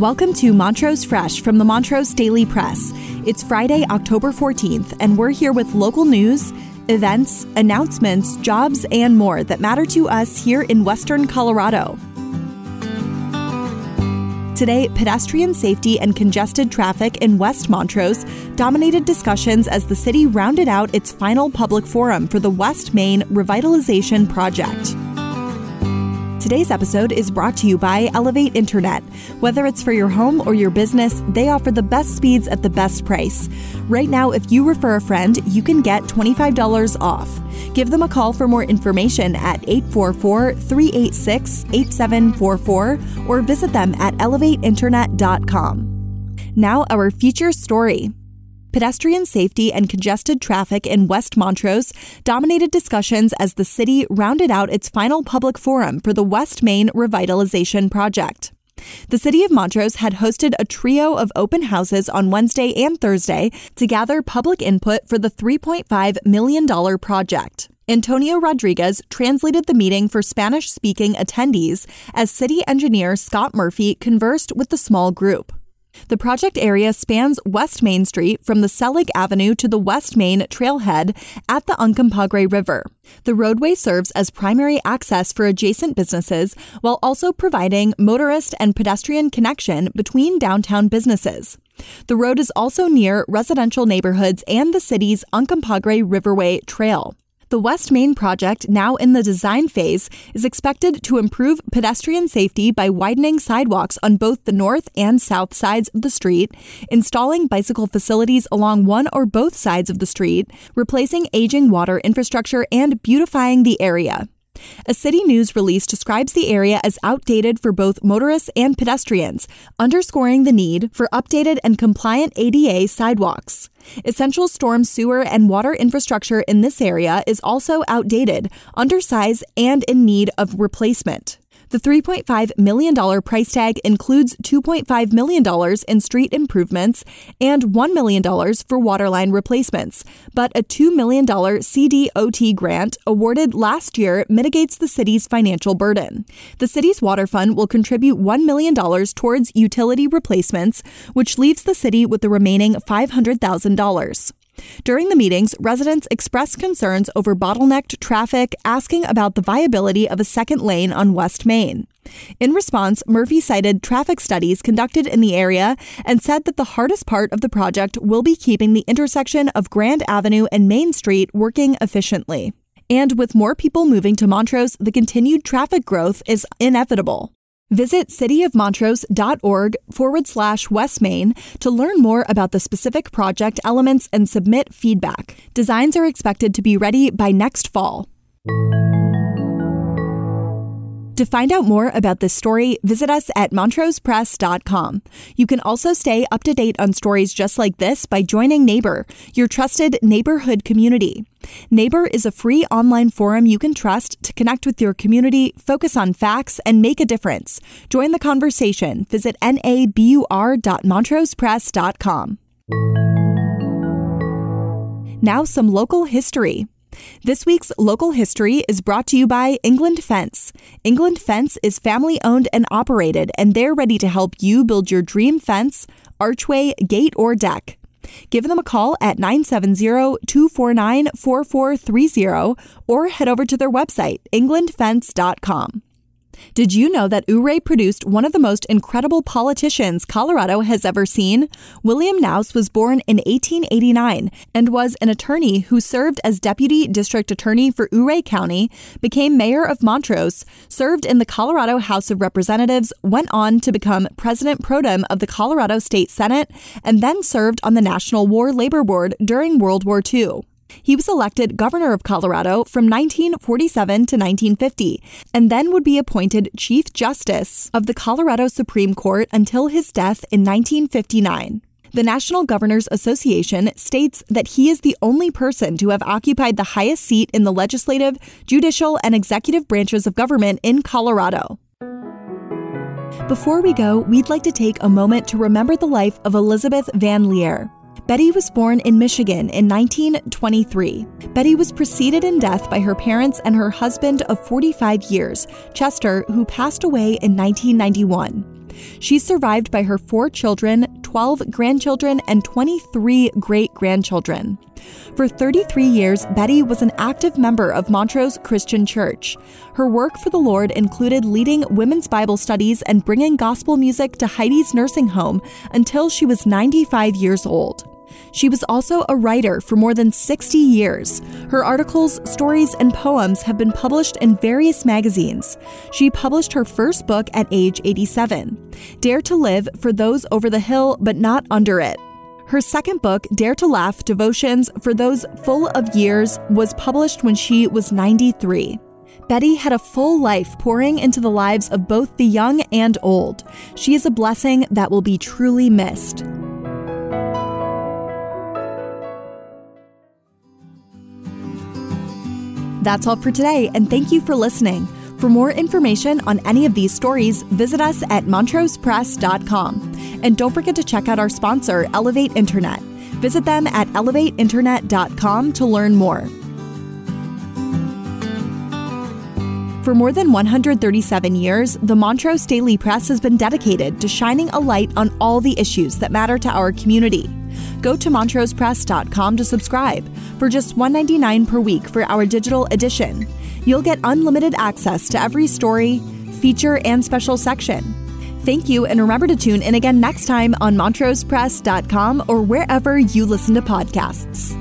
Welcome to Montrose Fresh from the Montrose Daily Press. It's Friday, October 14th, and we're here with local news, events, announcements, jobs, and more that matter to us here in Western Colorado. Today, pedestrian safety and congested traffic in West Montrose dominated discussions as the city rounded out its final public forum for the West Main Revitalization Project. Today's episode is brought to you by Elevate Internet. Whether it's for your home or your business, they offer the best speeds at the best price. Right now, if you refer a friend, you can get $25 off. Give them a call for more information at 844 386 8744 or visit them at elevateinternet.com. Now, our feature story. Pedestrian safety and congested traffic in West Montrose dominated discussions as the city rounded out its final public forum for the West Main Revitalization Project. The city of Montrose had hosted a trio of open houses on Wednesday and Thursday to gather public input for the $3.5 million project. Antonio Rodriguez translated the meeting for Spanish speaking attendees as city engineer Scott Murphy conversed with the small group. The project area spans West Main Street from the Selig Avenue to the West Main trailhead at the Uncompahgre River. The roadway serves as primary access for adjacent businesses while also providing motorist and pedestrian connection between downtown businesses. The road is also near residential neighborhoods and the city's Uncompahgre Riverway Trail. The West Main project, now in the design phase, is expected to improve pedestrian safety by widening sidewalks on both the north and south sides of the street, installing bicycle facilities along one or both sides of the street, replacing aging water infrastructure, and beautifying the area. A city news release describes the area as outdated for both motorists and pedestrians, underscoring the need for updated and compliant ADA sidewalks. Essential storm sewer and water infrastructure in this area is also outdated, undersized, and in need of replacement. The $3.5 million price tag includes $2.5 million in street improvements and $1 million for waterline replacements, but a $2 million CDOT grant awarded last year mitigates the city's financial burden. The city's water fund will contribute $1 million towards utility replacements, which leaves the city with the remaining $500,000. During the meetings, residents expressed concerns over bottlenecked traffic, asking about the viability of a second lane on West Main. In response, Murphy cited traffic studies conducted in the area and said that the hardest part of the project will be keeping the intersection of Grand Avenue and Main Street working efficiently. And with more people moving to Montrose, the continued traffic growth is inevitable. Visit cityofmontrose.org forward slash West Main to learn more about the specific project elements and submit feedback. Designs are expected to be ready by next fall. To find out more about this story, visit us at montrosepress.com. You can also stay up to date on stories just like this by joining Nabur, your trusted neighborhood community. Nabur is a free online forum you can trust to connect with your community, focus on facts, and make a difference. Join the conversation. Visit nabur.montrosepress.com. Now, some local history. This week's local history is brought to you by England Fence. England Fence is family owned and operated, and they're ready to help you build your dream fence, archway, gate, or deck. Give them a call at 970 249 4430 or head over to their website, englandfence.com. Did you know that Ouray produced one of the most incredible politicians Colorado has ever seen? William Knous was born in 1889 and was an attorney who served as deputy district attorney for Ouray County, became mayor of Montrose, served in the Colorado House of Representatives, went on to become president pro tem of the Colorado State Senate, and then served on the National War Labor Board during World War II. He was elected governor of Colorado from 1947 to 1950 and then would be appointed Chief Justice of the Colorado Supreme Court until his death in 1959. The National Governors Association states that he is the only person to have occupied the highest seat in the legislative, judicial, and executive branches of government in Colorado. Before we go, we'd like to take a moment to remember the life of Elizabeth Van Leer. Betty was born in Michigan in 1923. Betty was preceded in death by her parents and her husband of 45 years, Chester, who passed away in 1991. She's survived by her four children, 12 grandchildren, and 23 great grandchildren. For 33 years, Betty was an active member of Montrose Christian Church. Her work for the Lord included leading women's Bible studies and bringing gospel music to Heidi's nursing home until she was 95 years old. She was also a writer for more than 60 years. Her articles, stories, and poems have been published in various magazines. She published her first book at age 87 Dare to Live for Those Over the Hill But Not Under It. Her second book, Dare to Laugh Devotions for Those Full of Years, was published when she was 93. Betty had a full life pouring into the lives of both the young and old. She is a blessing that will be truly missed. That's all for today, and thank you for listening. For more information on any of these stories, visit us at montrosepress.com. And don't forget to check out our sponsor, Elevate Internet. Visit them at elevateinternet.com to learn more. For more than 137 years, the Montrose Daily Press has been dedicated to shining a light on all the issues that matter to our community. Go to montrosepress.com to subscribe for just $1.99 per week for our digital edition. You'll get unlimited access to every story, feature, and special section. Thank you, and remember to tune in again next time on montrosepress.com or wherever you listen to podcasts.